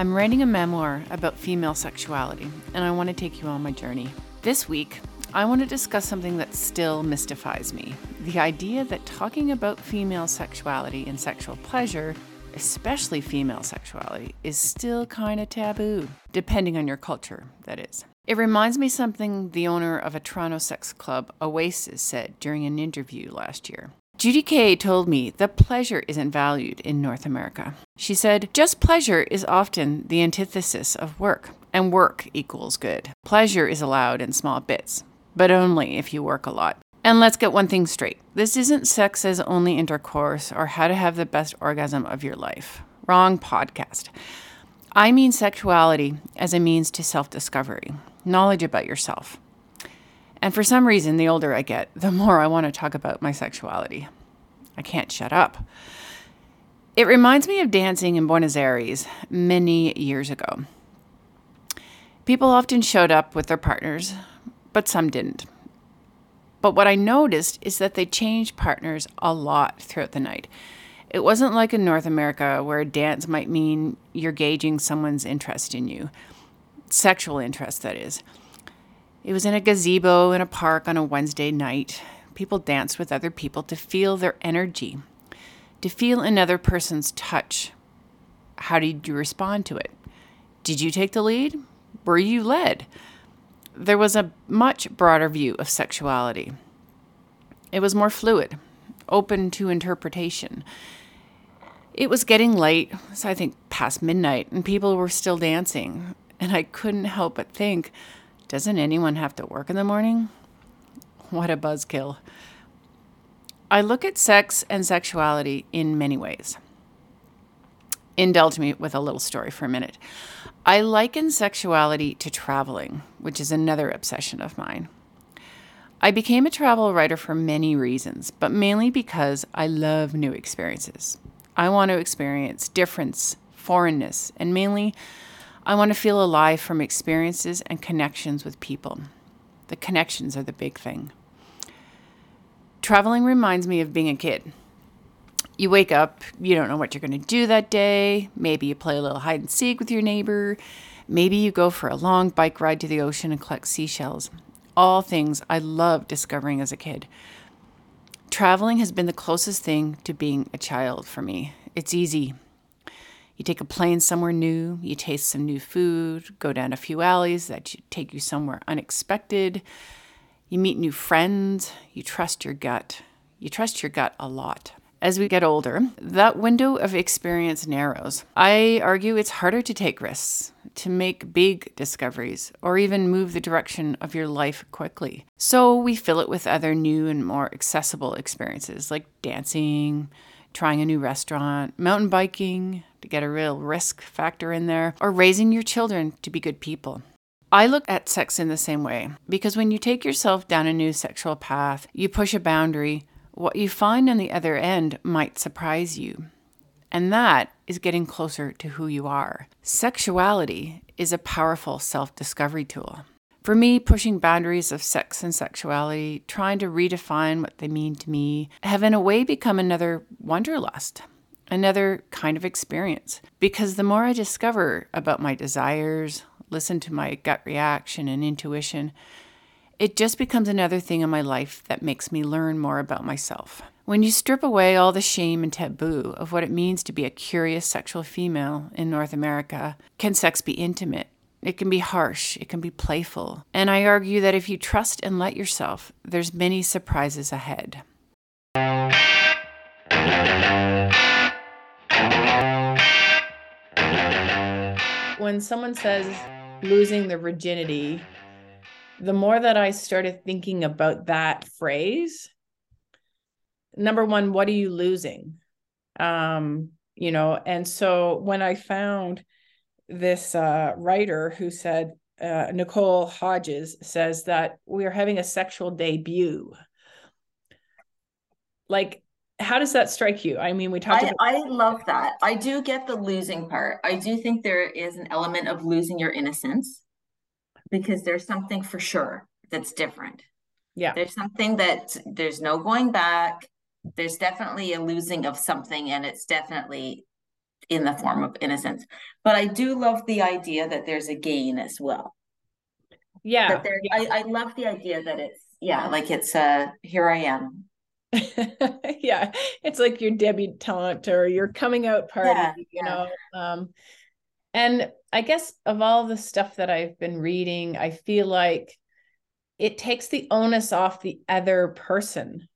I'm writing a memoir about female sexuality, and I want to take you on my journey. This week, I want to discuss something that still mystifies me the idea that talking about female sexuality and sexual pleasure, especially female sexuality, is still kind of taboo, depending on your culture, that is. It reminds me something the owner of a Toronto sex club, Oasis, said during an interview last year. Judy Kay told me that pleasure isn't valued in North America. She said, just pleasure is often the antithesis of work, and work equals good. Pleasure is allowed in small bits, but only if you work a lot. And let's get one thing straight this isn't sex as only intercourse or how to have the best orgasm of your life. Wrong podcast. I mean sexuality as a means to self discovery, knowledge about yourself. And for some reason, the older I get, the more I want to talk about my sexuality. I can't shut up. It reminds me of dancing in Buenos Aires many years ago. People often showed up with their partners, but some didn't. But what I noticed is that they changed partners a lot throughout the night. It wasn't like in North America where a dance might mean you're gauging someone's interest in you, sexual interest, that is. It was in a gazebo in a park on a Wednesday night. People danced with other people to feel their energy, to feel another person's touch. How did you respond to it? Did you take the lead? Were you led? There was a much broader view of sexuality. It was more fluid, open to interpretation. It was getting late, so I think past midnight, and people were still dancing. And I couldn't help but think, doesn't anyone have to work in the morning? What a buzzkill. I look at sex and sexuality in many ways. Indulge me with a little story for a minute. I liken sexuality to traveling, which is another obsession of mine. I became a travel writer for many reasons, but mainly because I love new experiences. I want to experience difference, foreignness, and mainly I want to feel alive from experiences and connections with people. The connections are the big thing. Traveling reminds me of being a kid. You wake up, you don't know what you're going to do that day. Maybe you play a little hide and seek with your neighbor. Maybe you go for a long bike ride to the ocean and collect seashells. All things I loved discovering as a kid. Traveling has been the closest thing to being a child for me. It's easy, you take a plane somewhere new, you taste some new food, go down a few alleys that take you somewhere unexpected. You meet new friends, you trust your gut. You trust your gut a lot. As we get older, that window of experience narrows. I argue it's harder to take risks, to make big discoveries, or even move the direction of your life quickly. So we fill it with other new and more accessible experiences like dancing, trying a new restaurant, mountain biking to get a real risk factor in there, or raising your children to be good people. I look at sex in the same way because when you take yourself down a new sexual path, you push a boundary, what you find on the other end might surprise you. And that is getting closer to who you are. Sexuality is a powerful self discovery tool. For me, pushing boundaries of sex and sexuality, trying to redefine what they mean to me, have in a way become another wanderlust, another kind of experience. Because the more I discover about my desires, listen to my gut reaction and intuition, it just becomes another thing in my life that makes me learn more about myself. When you strip away all the shame and taboo of what it means to be a curious sexual female in North America, can sex be intimate? It can be harsh, it can be playful. And I argue that if you trust and let yourself, there's many surprises ahead. When someone says losing the virginity, the more that I started thinking about that phrase, number one, what are you losing? Um, you know, and so when I found this uh, writer who said, uh, Nicole Hodges says that we are having a sexual debut. Like, how does that strike you? I mean, we talked. I, about- I love that. I do get the losing part. I do think there is an element of losing your innocence because there's something for sure that's different. Yeah. There's something that there's no going back. There's definitely a losing of something, and it's definitely in the form of innocence. But I do love the idea that there's a gain as well. Yeah. There, yeah. I, I love the idea that it's yeah, like it's uh here I am. yeah, it's like your debutante or your coming out party, yeah, you yeah. know. Um and I guess of all the stuff that I've been reading, I feel like it takes the onus off the other person.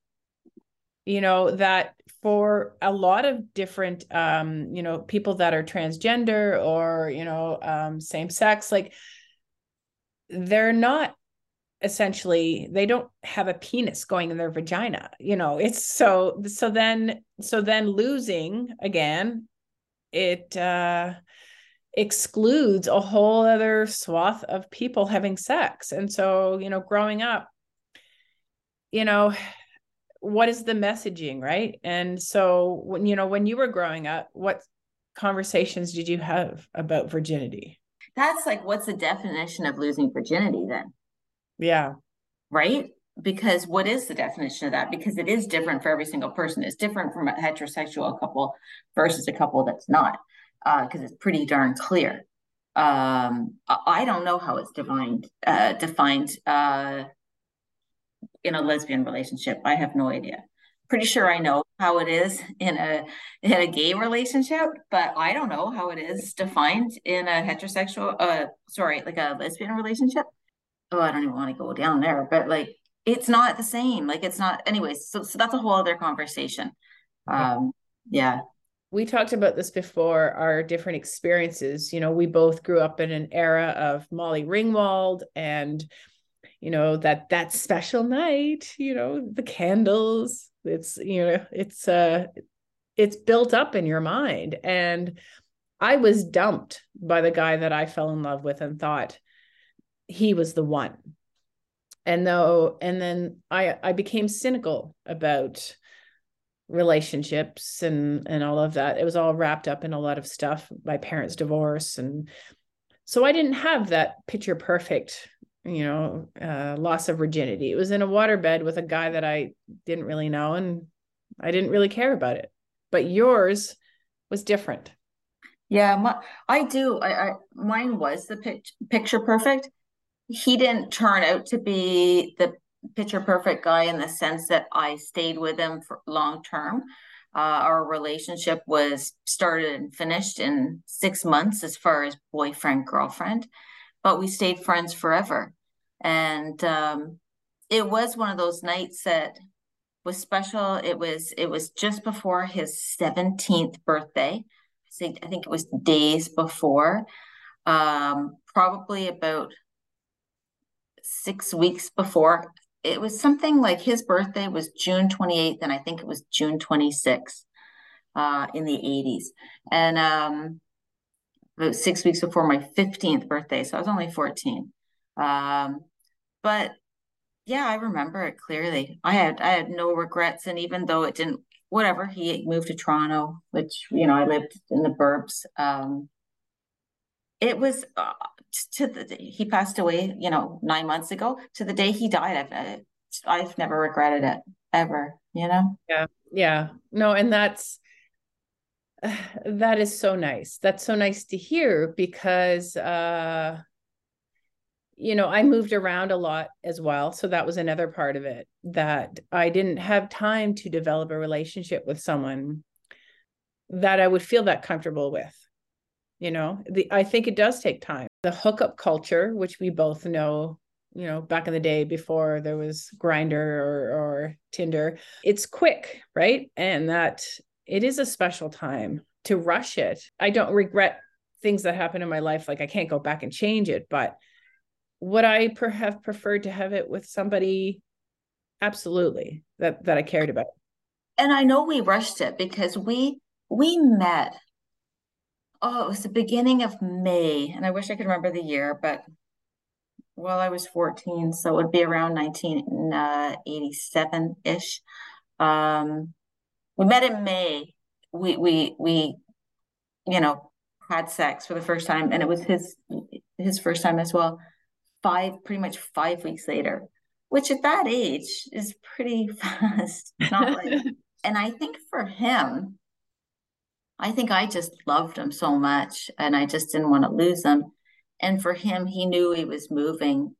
You know, that for a lot of different um, you know, people that are transgender or, you know, um, same sex, like they're not essentially they don't have a penis going in their vagina you know it's so so then so then losing again it uh excludes a whole other swath of people having sex. And so you know growing up you know what is the messaging right? And so when you know when you were growing up what conversations did you have about virginity? That's like what's the definition of losing virginity then yeah. Right? Because what is the definition of that? Because it is different for every single person. It's different from a heterosexual couple versus a couple that's not because uh, it's pretty darn clear. Um, i don't know how it's defined uh, defined uh, in a lesbian relationship. I have no idea. Pretty sure I know how it is in a in a gay relationship, but I don't know how it is defined in a heterosexual uh sorry, like a lesbian relationship. Oh, I don't even want to go down there, but like it's not the same. Like it's not anyways, so so that's a whole other conversation. Um yeah. We talked about this before, our different experiences. You know, we both grew up in an era of Molly Ringwald and you know that that special night you know the candles it's you know it's uh it's built up in your mind and i was dumped by the guy that i fell in love with and thought he was the one and though and then i i became cynical about relationships and and all of that it was all wrapped up in a lot of stuff my parents divorce and so i didn't have that picture perfect you know, uh, loss of virginity. It was in a waterbed with a guy that I didn't really know and I didn't really care about it. But yours was different. Yeah, my, I do. I, I mine was the pic, picture perfect. He didn't turn out to be the picture perfect guy in the sense that I stayed with him for long term. Uh, our relationship was started and finished in six months as far as boyfriend girlfriend but we stayed friends forever. And um, it was one of those nights that was special. It was it was just before his 17th birthday. I think I think it was days before. Um, probably about six weeks before. It was something like his birthday was June 28th, and I think it was June 26th uh, in the 80s. And um, about six weeks before my 15th birthday. So I was only 14. Um, but yeah, I remember it clearly. I had I had no regrets, and even though it didn't, whatever, he moved to Toronto, which you know I lived in the burbs. Um, it was uh, to the day he passed away, you know, nine months ago. To the day he died, I've I've never regretted it ever. You know. Yeah, yeah, no, and that's that is so nice. That's so nice to hear because uh you know, I moved around a lot as well, so that was another part of it that I didn't have time to develop a relationship with someone that I would feel that comfortable with. You know, the I think it does take time. The hookup culture, which we both know you know back in the day before there was Grindr or or tinder it's quick right and that it is a special time to rush it. I don't regret things that happen in my life. Like I can't go back and change it, but would I per- have preferred to have it with somebody? Absolutely, that that I cared about. And I know we rushed it because we we met. Oh, it was the beginning of May, and I wish I could remember the year, but well, I was 14, so it would be around 1987 ish. Um, we met in May. We we we, you know, had sex for the first time, and it was his his first time as well. Five, pretty much five weeks later, which at that age is pretty fast. Not like, and I think for him, I think I just loved him so much and I just didn't want to lose him. And for him, he knew he was moving.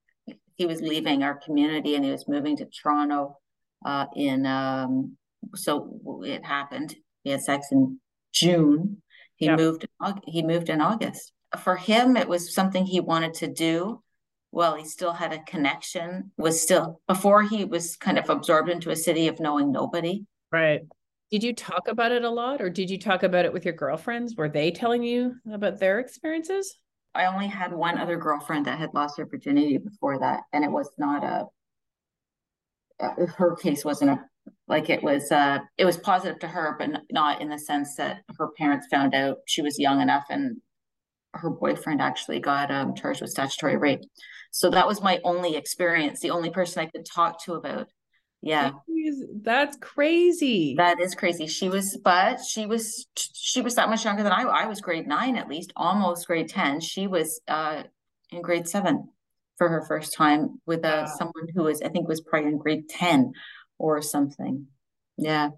He was leaving our community and he was moving to Toronto uh, in, um, so it happened. He had sex in June. He yeah. moved, he moved in August. For him, it was something he wanted to do. Well, he still had a connection, was still, before he was kind of absorbed into a city of knowing nobody. Right. Did you talk about it a lot or did you talk about it with your girlfriends? Were they telling you about their experiences? I only had one other girlfriend that had lost her virginity before that. And it was not a, uh, her case wasn't a, like it was, uh, it was positive to her, but not in the sense that her parents found out she was young enough and her boyfriend actually got um, charged with statutory rape. So that was my only experience, the only person I could talk to about yeah. That's crazy. That is crazy. She was, but she was, she was that much younger than I. I was grade nine at least, almost grade 10. She was uh, in grade seven for her first time with uh, wow. someone who was, I think was probably in grade 10 or something. Yeah.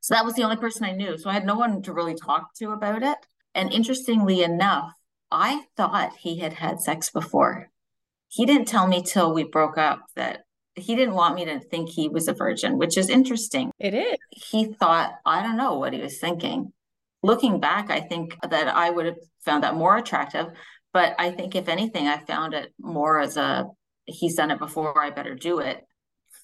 So that was the only person I knew. So I had no one to really talk to about it. And interestingly enough, I thought he had had sex before. He didn't tell me till we broke up that he didn't want me to think he was a virgin, which is interesting. It is. He thought, I don't know what he was thinking. Looking back, I think that I would have found that more attractive. But I think, if anything, I found it more as a he's done it before, I better do it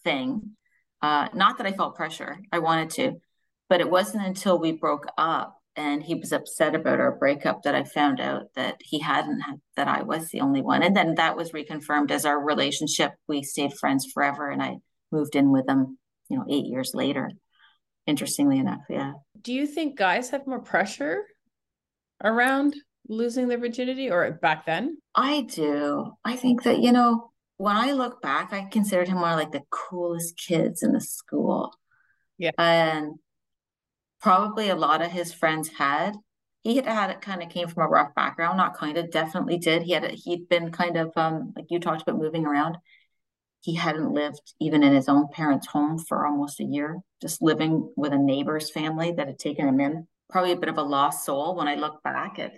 thing. Uh, not that I felt pressure, I wanted to, but it wasn't until we broke up and he was upset about our breakup that I found out that he hadn't had, that I was the only one. And then that was reconfirmed as our relationship. We stayed friends forever and I moved in with him, you know, eight years later. Interestingly enough, yeah. Do you think guys have more pressure around losing their virginity or back then? I do. I think that, you know, when I look back, I considered him one of like the coolest kids in the school. Yeah. And probably a lot of his friends had. He had had it kind of came from a rough background, not kind of, definitely did. He had he'd been kind of um like you talked about moving around. He hadn't lived even in his own parents' home for almost a year, just living with a neighbor's family that had taken him in. Probably a bit of a lost soul when I look back at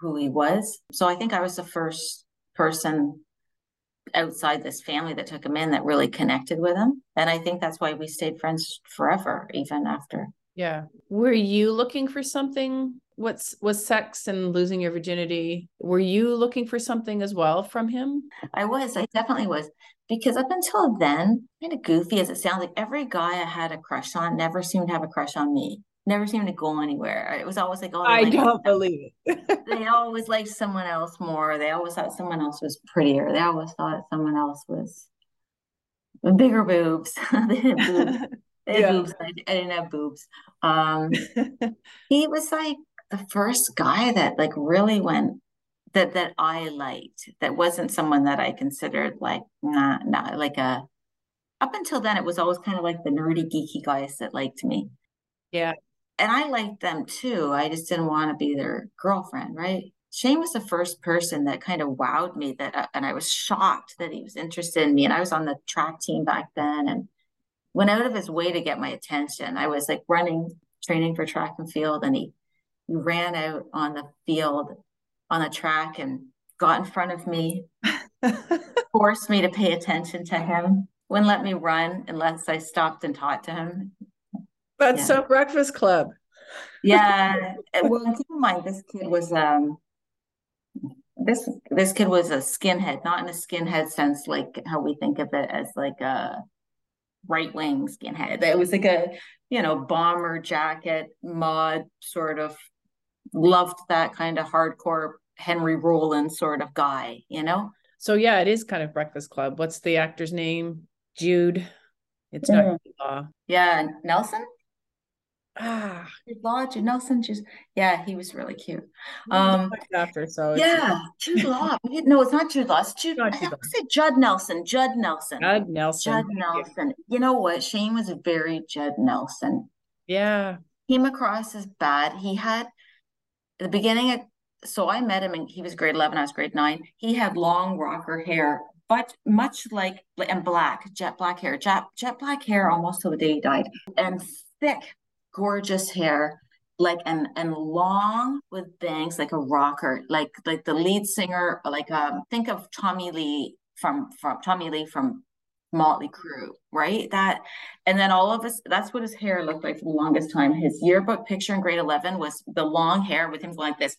who he was. So I think I was the first person outside this family that took him in that really connected with him. And I think that's why we stayed friends forever, even after. Yeah. Were you looking for something? What's was sex and losing your virginity? Were you looking for something as well from him? I was. I definitely was. Because up until then, kind of goofy as it sounds, like every guy I had a crush on never seemed to have a crush on me. Never seemed to go anywhere. It was always like, oh, I don't believe it. they always liked someone else more. They always thought someone else was prettier. They always thought someone else was bigger boobs. boobs. yeah. boobs. I, I, didn't have boobs. Um, he was like the first guy that like really went that that I liked. That wasn't someone that I considered like nah, nah, like a. Up until then, it was always kind of like the nerdy, geeky guys that liked me. Yeah, and I liked them too. I just didn't want to be their girlfriend, right? Shane was the first person that kind of wowed me that, uh, and I was shocked that he was interested in me. And I was on the track team back then, and went out of his way to get my attention. I was like running, training for track and field, and he, he ran out on the field on the track and got in front of me, forced me to pay attention to him, wouldn't let me run unless I stopped and talked to him. That's yeah. so Breakfast Club. yeah. Well, keep in mind, this kid was um this this kid was a skinhead, not in a skinhead sense like how we think of it as like a right wing skinhead. It was like a, you know, bomber jacket, mod sort of loved that kind of hardcore Henry Rollins sort of guy, you know? So yeah, it is kind of Breakfast Club. What's the actor's name? Jude. It's not mm. Yeah, Nelson. Ah, Law, Jude Nelson, just yeah, he was really cute. Um, after so yeah, Jude Law. No, it's not Jude Law. It's Jude. Not Jude I say Judd Nelson. Judd Nelson. Judd Nelson. Judd Nelson. You know what? Shane was very Judd Nelson. Yeah. Came across as bad. He had the beginning of so I met him and he was grade 11, I was grade nine. He had long rocker hair, but much like and black, jet black hair, jet jet black hair almost till the day he died, and thick gorgeous hair like and and long with bangs like a rocker like like the lead singer like um think of tommy lee from from tommy lee from motley crue right? That and then all of us that's what his hair looked like for the longest time. His yearbook picture in grade 11 was the long hair with him going like this.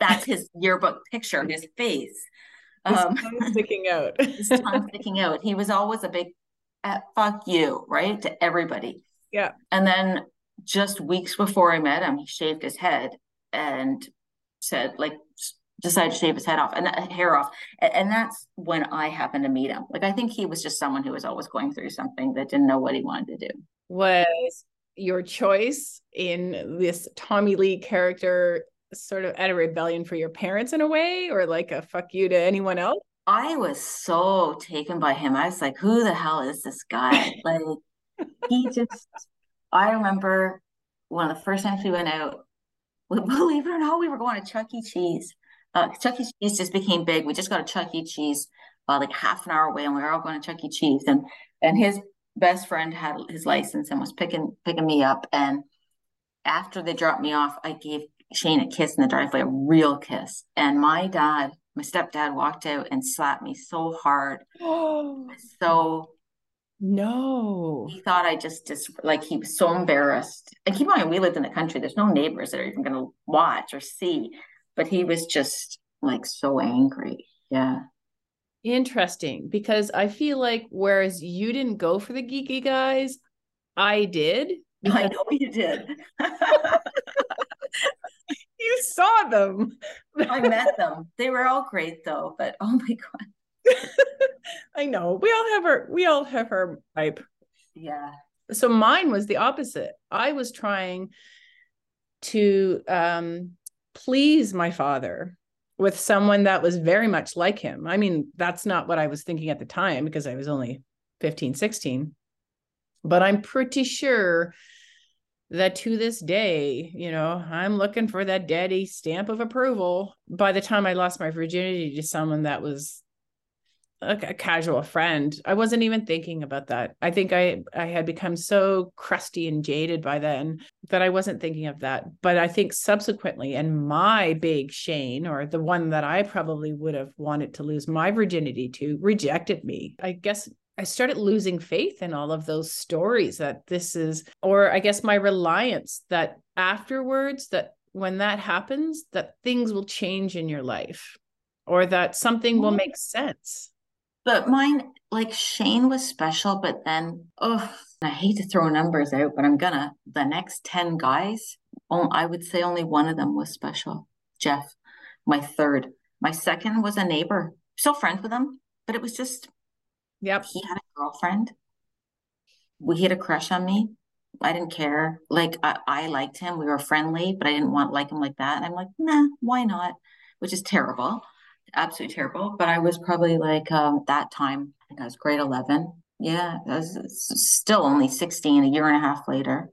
That's his yearbook picture his face. His um sticking out. his tongue sticking out. He was always a big uh, fuck you right to everybody yeah and then just weeks before I met him, he shaved his head and said, like, decided to shave his head off and uh, hair off. And that's when I happened to meet him. Like, I think he was just someone who was always going through something that didn't know what he wanted to do. Was your choice in this Tommy Lee character sort of at a rebellion for your parents in a way, or like a fuck you to anyone else? I was so taken by him. I was like, who the hell is this guy? like, he just I remember one of the first times we went out, believe it or not, we were going to Chuck E. Cheese. Uh, Chuck E. Cheese just became big. We just got to Chuck E. Cheese uh, like half an hour away, and we were all going to Chuck E. Cheese. And and his best friend had his license and was picking picking me up. And after they dropped me off, I gave Shane a kiss in the driveway, a real kiss. And my dad, my stepdad, walked out and slapped me so hard. So no. He thought I just just like he was so embarrassed. And keep in mind, we lived in the country. There's no neighbors that are even gonna watch or see. But he was just like so angry. Yeah. Interesting. Because I feel like whereas you didn't go for the geeky guys, I did. I know you did. you saw them. I met them. They were all great though, but oh my god. I know. We all have our we all have our type. Yeah. So mine was the opposite. I was trying to um please my father with someone that was very much like him. I mean, that's not what I was thinking at the time because I was only 15, 16. But I'm pretty sure that to this day, you know, I'm looking for that daddy stamp of approval. By the time I lost my virginity to someone that was a, a, casual friend i wasn't even thinking about that. I think i i had become so crusty and jaded by then that i wasn't thinking of that. But i think subsequently and my big shane or the one that i probably would have wanted to lose my virginity to rejected me. I guess I started losing faith in all of those stories that this is, or I guess my reliance that afterwards, that when that happens, that things will change in your life or that something will make sense. But mine, like Shane was special, but then, oh, I hate to throw numbers out, but I'm gonna. The next 10 guys, oh, I would say only one of them was special. Jeff, my third. My second was a neighbor. Still friends with him, but it was just, yep. He had a girlfriend. We had a crush on me. I didn't care. Like I, I liked him. We were friendly, but I didn't want like him like that. And I'm like, nah, why not? Which is terrible absolutely terrible. But I was probably like um, that time, I think I was grade 11. Yeah, I was still only 16, a year and a half later.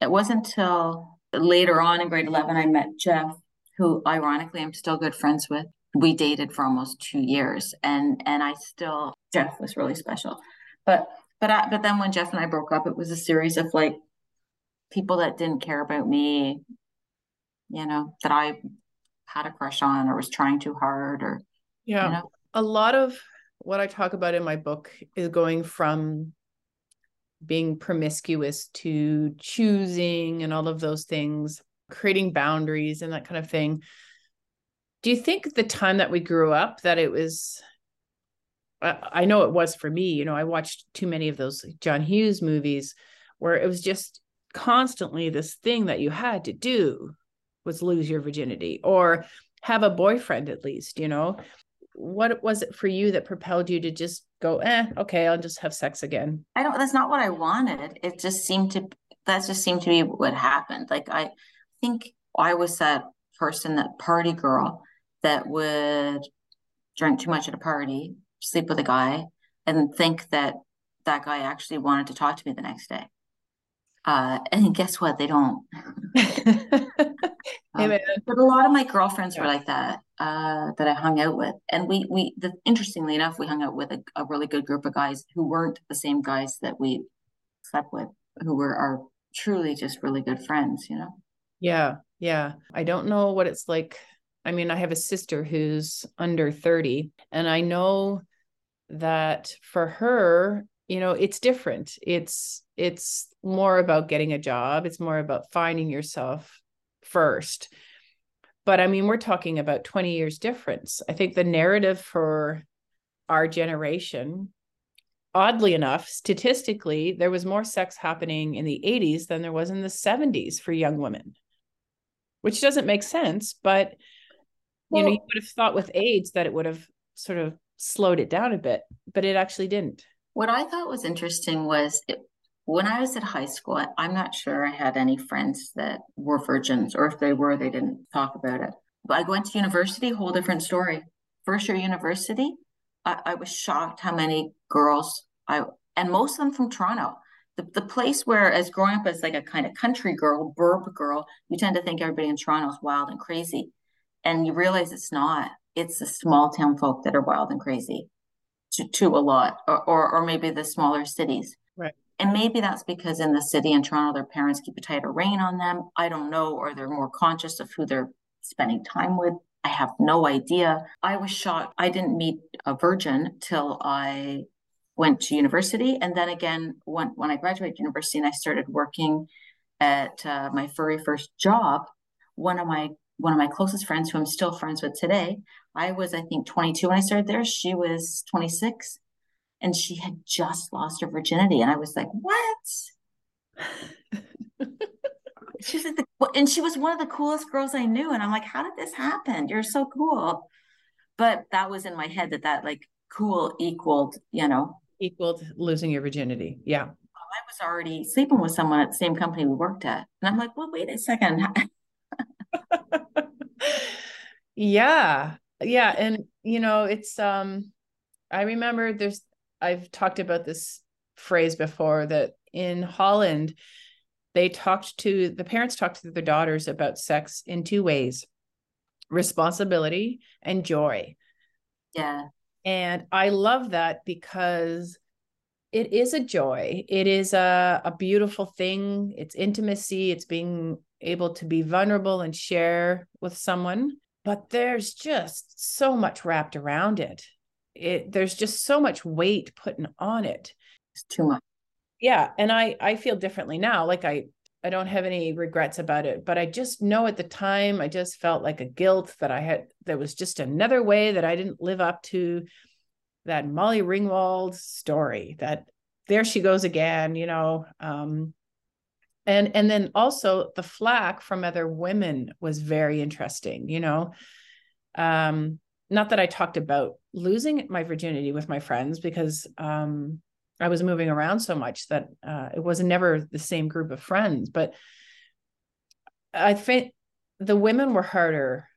It wasn't until later on in grade 11 I met Jeff, who ironically I'm still good friends with. We dated for almost two years, and and I still Jeff was really special. But but I, but then when Jeff and I broke up, it was a series of like people that didn't care about me, you know, that I had a crush on or was trying too hard or yeah you know? a lot of what i talk about in my book is going from being promiscuous to choosing and all of those things creating boundaries and that kind of thing do you think the time that we grew up that it was I know it was for me. You know, I watched too many of those John Hughes movies where it was just constantly this thing that you had to do was lose your virginity or have a boyfriend at least, you know? What was it for you that propelled you to just go, eh, okay, I'll just have sex again? I don't, that's not what I wanted. It just seemed to, that just seemed to be what happened. Like, I think I was that person, that party girl that would drink too much at a party, sleep with a guy, and think that that guy actually wanted to talk to me the next day. Uh, and guess what? They don't. um, but a lot of my girlfriends yeah. were like that uh, that I hung out with, and we we the, interestingly enough, we hung out with a, a, really good group of guys who weren't the same guys that we slept with, who were our truly just really good friends, you know? Yeah. Yeah. I don't know what it's like. I mean, I have a sister who's under 30, and I know that for her, you know, it's different. It's it's more about getting a job. It's more about finding yourself first. But I mean, we're talking about 20 years difference. I think the narrative for our generation oddly enough, statistically, there was more sex happening in the 80s than there was in the 70s for young women, which doesn't make sense. But, well, you know, you would have thought with AIDS that it would have sort of slowed it down a bit, but it actually didn't. What I thought was interesting was it, when I was at high school, I'm not sure I had any friends that were virgins, or if they were, they didn't talk about it. But I went to university, whole different story. First year university, I, I was shocked how many girls I and most of them from Toronto. The, the place where, as growing up as like a kind of country girl, burb girl, you tend to think everybody in Toronto is wild and crazy. And you realize it's not. It's the small town folk that are wild and crazy to, to a lot, or, or, or maybe the smaller cities. And maybe that's because in the city in Toronto, their parents keep a tighter rein on them. I don't know, or they're more conscious of who they're spending time with. I have no idea. I was shocked. I didn't meet a virgin till I went to university. And then again, when, when I graduated university and I started working at uh, my very first job, one of my one of my closest friends, who I'm still friends with today, I was I think 22 when I started there. She was 26, and she had just lost her virginity, and I was like, "What?" she was the, and she was one of the coolest girls I knew. And I'm like, how did this happen? You're so cool. But that was in my head that that like cool equaled, you know, equaled losing your virginity. Yeah. I was already sleeping with someone at the same company we worked at. And I'm like, well, wait a second. yeah. Yeah. And, you know, it's, um, I remember there's, I've talked about this phrase before that in Holland, they talked to the parents talked to their daughters about sex in two ways responsibility and joy. Yeah. And I love that because it is a joy. It is a, a beautiful thing. It's intimacy. It's being able to be vulnerable and share with someone. But there's just so much wrapped around it. It there's just so much weight put on it. It's too much yeah and i i feel differently now like i i don't have any regrets about it but i just know at the time i just felt like a guilt that i had there was just another way that i didn't live up to that molly ringwald story that there she goes again you know um and and then also the flack from other women was very interesting you know um not that i talked about losing my virginity with my friends because um I was moving around so much that uh, it was never the same group of friends. But I think the women were harder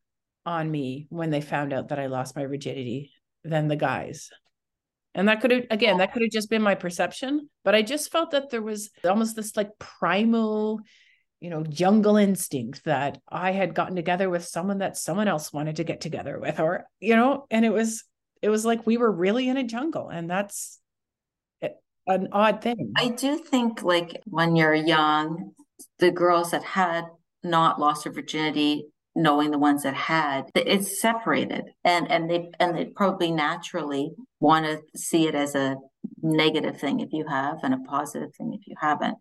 on me when they found out that I lost my virginity than the guys. And that could have, again, that could have just been my perception. But I just felt that there was almost this like primal, you know, jungle instinct that I had gotten together with someone that someone else wanted to get together with, or, you know, and it was, it was like we were really in a jungle. And that's, an odd thing. I do think like when you're young, the girls that had not lost their virginity knowing the ones that had it's separated and and they and they probably naturally want to see it as a negative thing if you have and a positive thing if you haven't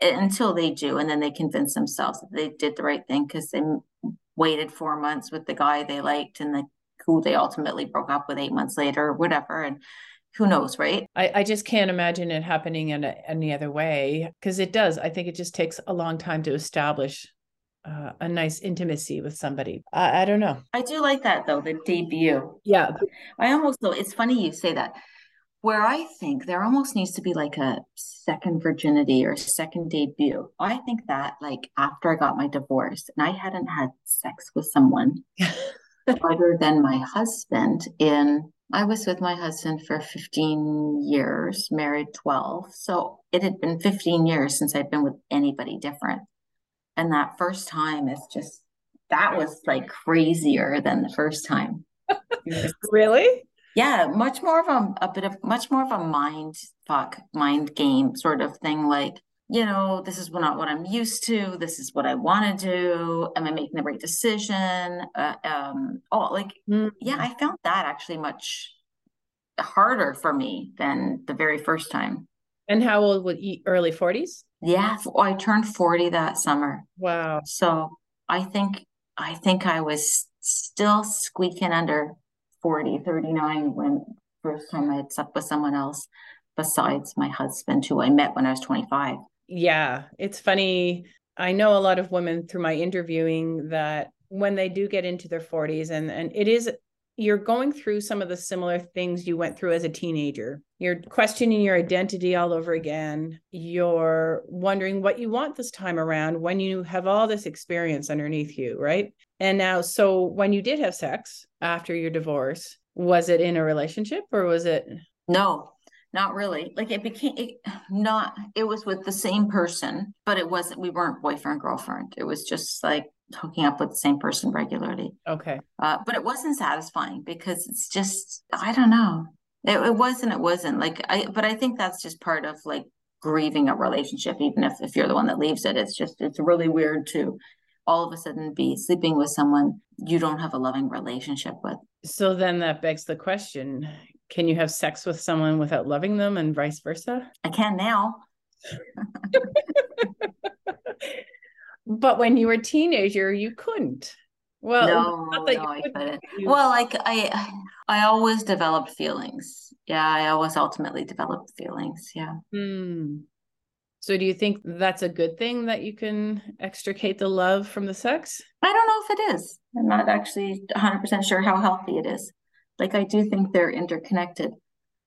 until they do and then they convince themselves that they did the right thing because they waited four months with the guy they liked and the who they ultimately broke up with eight months later or whatever and who knows, right? I, I just can't imagine it happening in a, any other way because it does. I think it just takes a long time to establish uh, a nice intimacy with somebody. I, I don't know. I do like that though, the debut. Yeah. I almost though it's funny you say that. Where I think there almost needs to be like a second virginity or second debut. I think that like after I got my divorce and I hadn't had sex with someone other than my husband in I was with my husband for 15 years, married 12. So it had been 15 years since I'd been with anybody different. And that first time is just, that was like crazier than the first time. really? Yeah, much more of a, a bit of, much more of a mind fuck, mind game sort of thing. Like, you know, this is not what I'm used to. This is what I want to do. Am I making the right decision? Uh, um, oh, like, mm-hmm. yeah, I found that actually much harder for me than the very first time. And how old would you, early 40s? Yeah, I turned 40 that summer. Wow. So I think, I think I was still squeaking under 40, 39 when first time I had slept with someone else besides my husband, who I met when I was 25. Yeah, it's funny. I know a lot of women through my interviewing that when they do get into their 40s, and, and it is, you're going through some of the similar things you went through as a teenager. You're questioning your identity all over again. You're wondering what you want this time around when you have all this experience underneath you, right? And now, so when you did have sex after your divorce, was it in a relationship or was it? No, not really. Like it became it, not, it was with the same person, but it wasn't, we weren't boyfriend, girlfriend. It was just like hooking up with the same person regularly. Okay. Uh, but it wasn't satisfying because it's just, I don't know. It, it wasn't, it wasn't like, I, but I think that's just part of like grieving a relationship, even if, if you're the one that leaves it. It's just, it's really weird to all of a sudden be sleeping with someone you don't have a loving relationship with. So then that begs the question can you have sex with someone without loving them and vice versa? I can now. but when you were a teenager, you couldn't. Well, no, no. I couldn't. Well, like I, I always developed feelings. Yeah, I always ultimately developed feelings. Yeah. Hmm. So, do you think that's a good thing that you can extricate the love from the sex? I don't know if it is. I'm not actually 100% sure how healthy it is. Like I do think they're interconnected.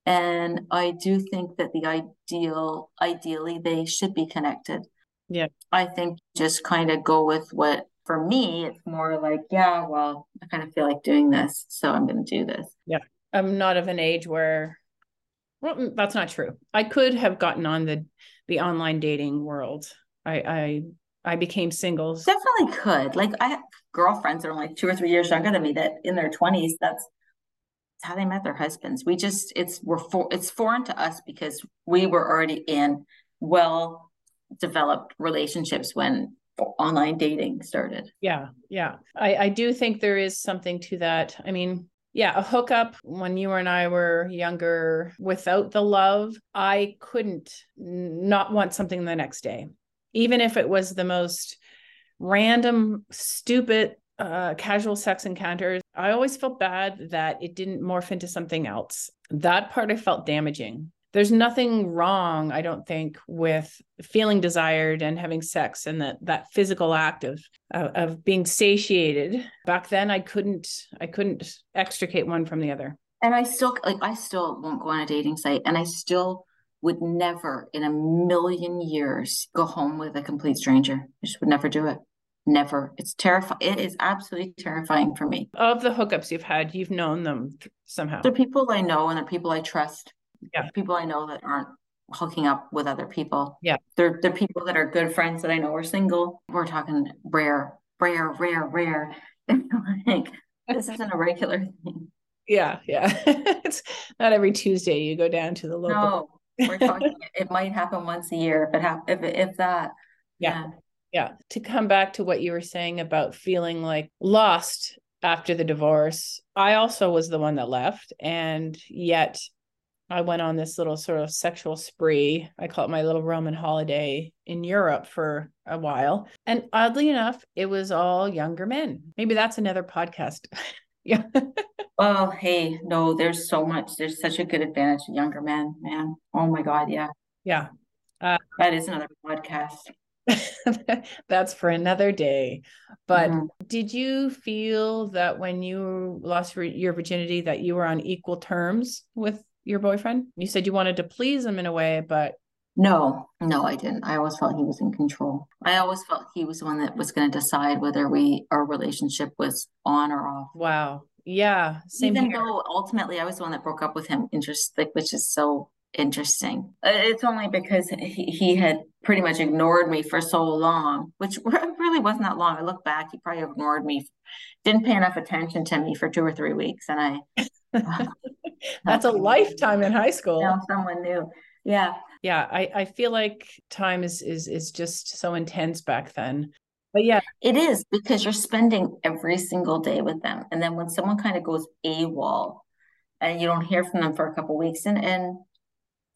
And I do think that the ideal, ideally, they should be connected. Yeah. I think just kind of go with what, for me, it's more like, yeah, well, I kind of feel like doing this. So I'm going to do this. Yeah. I'm not of an age where, well, mm, that's not true. I could have gotten on the, the online dating world. I, I, I became singles. Definitely could. Like I have girlfriends that are like two or three years younger than me that in their 20s, that's how they met their husbands. We just it's we're for it's foreign to us because we were already in well developed relationships when online dating started. Yeah, yeah. I I do think there is something to that. I mean, yeah, a hookup when you and I were younger without the love, I couldn't not want something the next day. Even if it was the most random, stupid uh, casual sex encounters, I always felt bad that it didn't morph into something else. That part I felt damaging. There's nothing wrong, I don't think, with feeling desired and having sex and that that physical act of uh, of being satiated. Back then, I couldn't I couldn't extricate one from the other. And I still like I still won't go on a dating site, and I still would never in a million years go home with a complete stranger. I just would never do it. Never. It's terrifying. It is absolutely terrifying for me. Of the hookups you've had, you've known them somehow. They're people I know and they're people I trust. Yeah. People I know that aren't hooking up with other people. Yeah. They're they're people that are good friends that I know are single. We're talking rare, rare, rare, rare. like this isn't a regular thing. Yeah, yeah. it's not every Tuesday you go down to the local. No, we're talking. it might happen once a year if it hap- if if that. Yeah. yeah. Yeah. To come back to what you were saying about feeling like lost after the divorce, I also was the one that left. And yet I went on this little sort of sexual spree. I call it my little Roman holiday in Europe for a while. And oddly enough, it was all younger men. Maybe that's another podcast. yeah. oh, hey, no, there's so much. There's such a good advantage of younger men, man. Oh my God. Yeah. Yeah. Uh, that is another podcast. that's for another day. But mm-hmm. did you feel that when you lost your virginity that you were on equal terms with your boyfriend? You said you wanted to please him in a way, but no, no, I didn't. I always felt he was in control. I always felt he was the one that was going to decide whether we our relationship was on or off. Wow. Yeah. Same Even here. though ultimately I was the one that broke up with him, interest like which is so interesting. Uh, it's only because he, he had pretty much ignored me for so long, which really wasn't that long. I look back, he probably ignored me, didn't pay enough attention to me for two or three weeks. And I, that's a lifetime in high school. Now someone new. Yeah. yeah, I, I feel like time is is is just so intense back then. But yeah. It is because you're spending every single day with them. And then when someone kind of goes AWOL and you don't hear from them for a couple weeks and and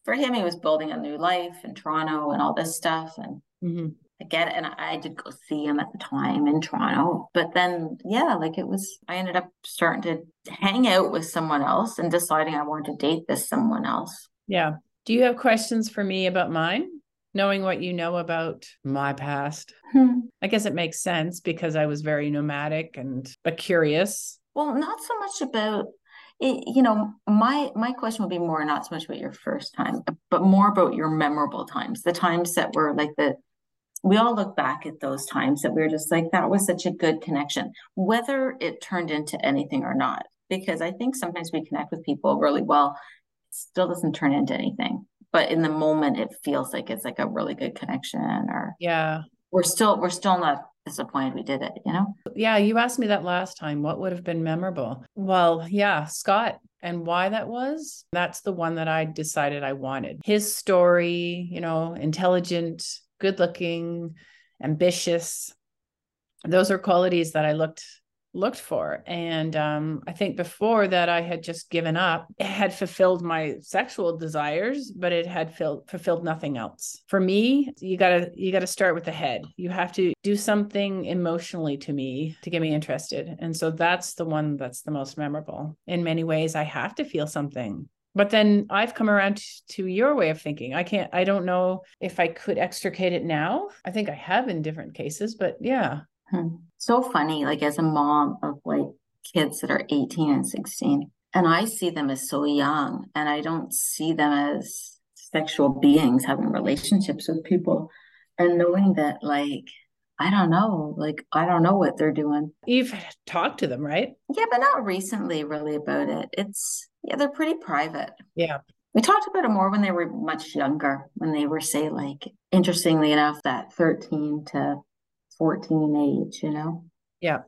for him he was building a new life in Toronto and all this stuff and mm-hmm. It. And I did go see him at the time in Toronto. But then, yeah, like it was, I ended up starting to hang out with someone else and deciding I wanted to date this someone else. Yeah. Do you have questions for me about mine? Knowing what you know about my past, hmm. I guess it makes sense because I was very nomadic and but curious. Well, not so much about it, you know, my my question would be more not so much about your first time, but more about your memorable times, the times that were like the we all look back at those times that we were just like, that was such a good connection, whether it turned into anything or not. Because I think sometimes we connect with people really well, still doesn't turn into anything. But in the moment, it feels like it's like a really good connection, or yeah, we're still we're still not disappointed we did it. You know? Yeah, you asked me that last time. What would have been memorable? Well, yeah, Scott and why that was that's the one that i decided i wanted his story you know intelligent good looking, ambitious. Those are qualities that I looked looked for. And um, i think before that i had just given up. It had fulfilled my sexual desires but it had filled, fulfilled nothing else. For me you gotta you gotta start with the head. You have to do something emotionally to me to get me interested. And so that's the one that's the most memorable. In many ways i have to feel something but then I've come around to your way of thinking. I can't, I don't know if I could extricate it now. I think I have in different cases, but yeah. Hmm. So funny, like as a mom of like kids that are 18 and 16, and I see them as so young, and I don't see them as sexual beings having relationships with people, and knowing that, like, I don't know. Like, I don't know what they're doing. You've talked to them, right? Yeah, but not recently, really, about it. It's, yeah, they're pretty private. Yeah. We talked about it more when they were much younger, when they were, say, like, interestingly enough, that 13 to 14 age, you know? Yeah.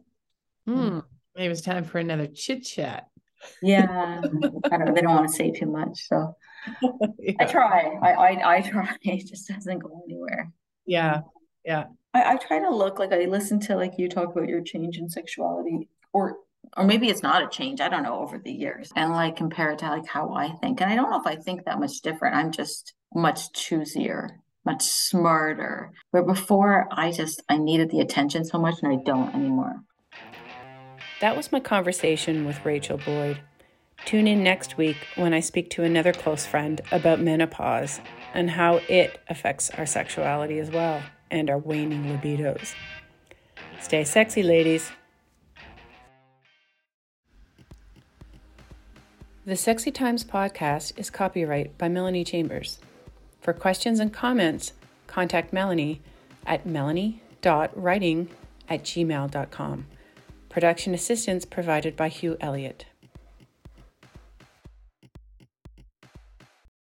Hmm. Maybe it's time for another chit chat. Yeah. I don't know. They don't want to say too much. So yeah. I try. I, I, I try. It just doesn't go anywhere. Yeah. Yeah. I, I try to look like I listen to like you talk about your change in sexuality or or maybe it's not a change i don't know over the years. And like compare it to like how i think. And i don't know if i think that much different. I'm just much choosier much smarter. Where before i just i needed the attention so much and i don't anymore. That was my conversation with rachel boyd. Tune in next week when i speak to another close friend about menopause and how it affects our sexuality as well and our waning libidos. Stay sexy, ladies. The Sexy Times podcast is copyright by Melanie Chambers. For questions and comments, contact Melanie at melanie.writing at gmail.com. Production assistance provided by Hugh Elliott.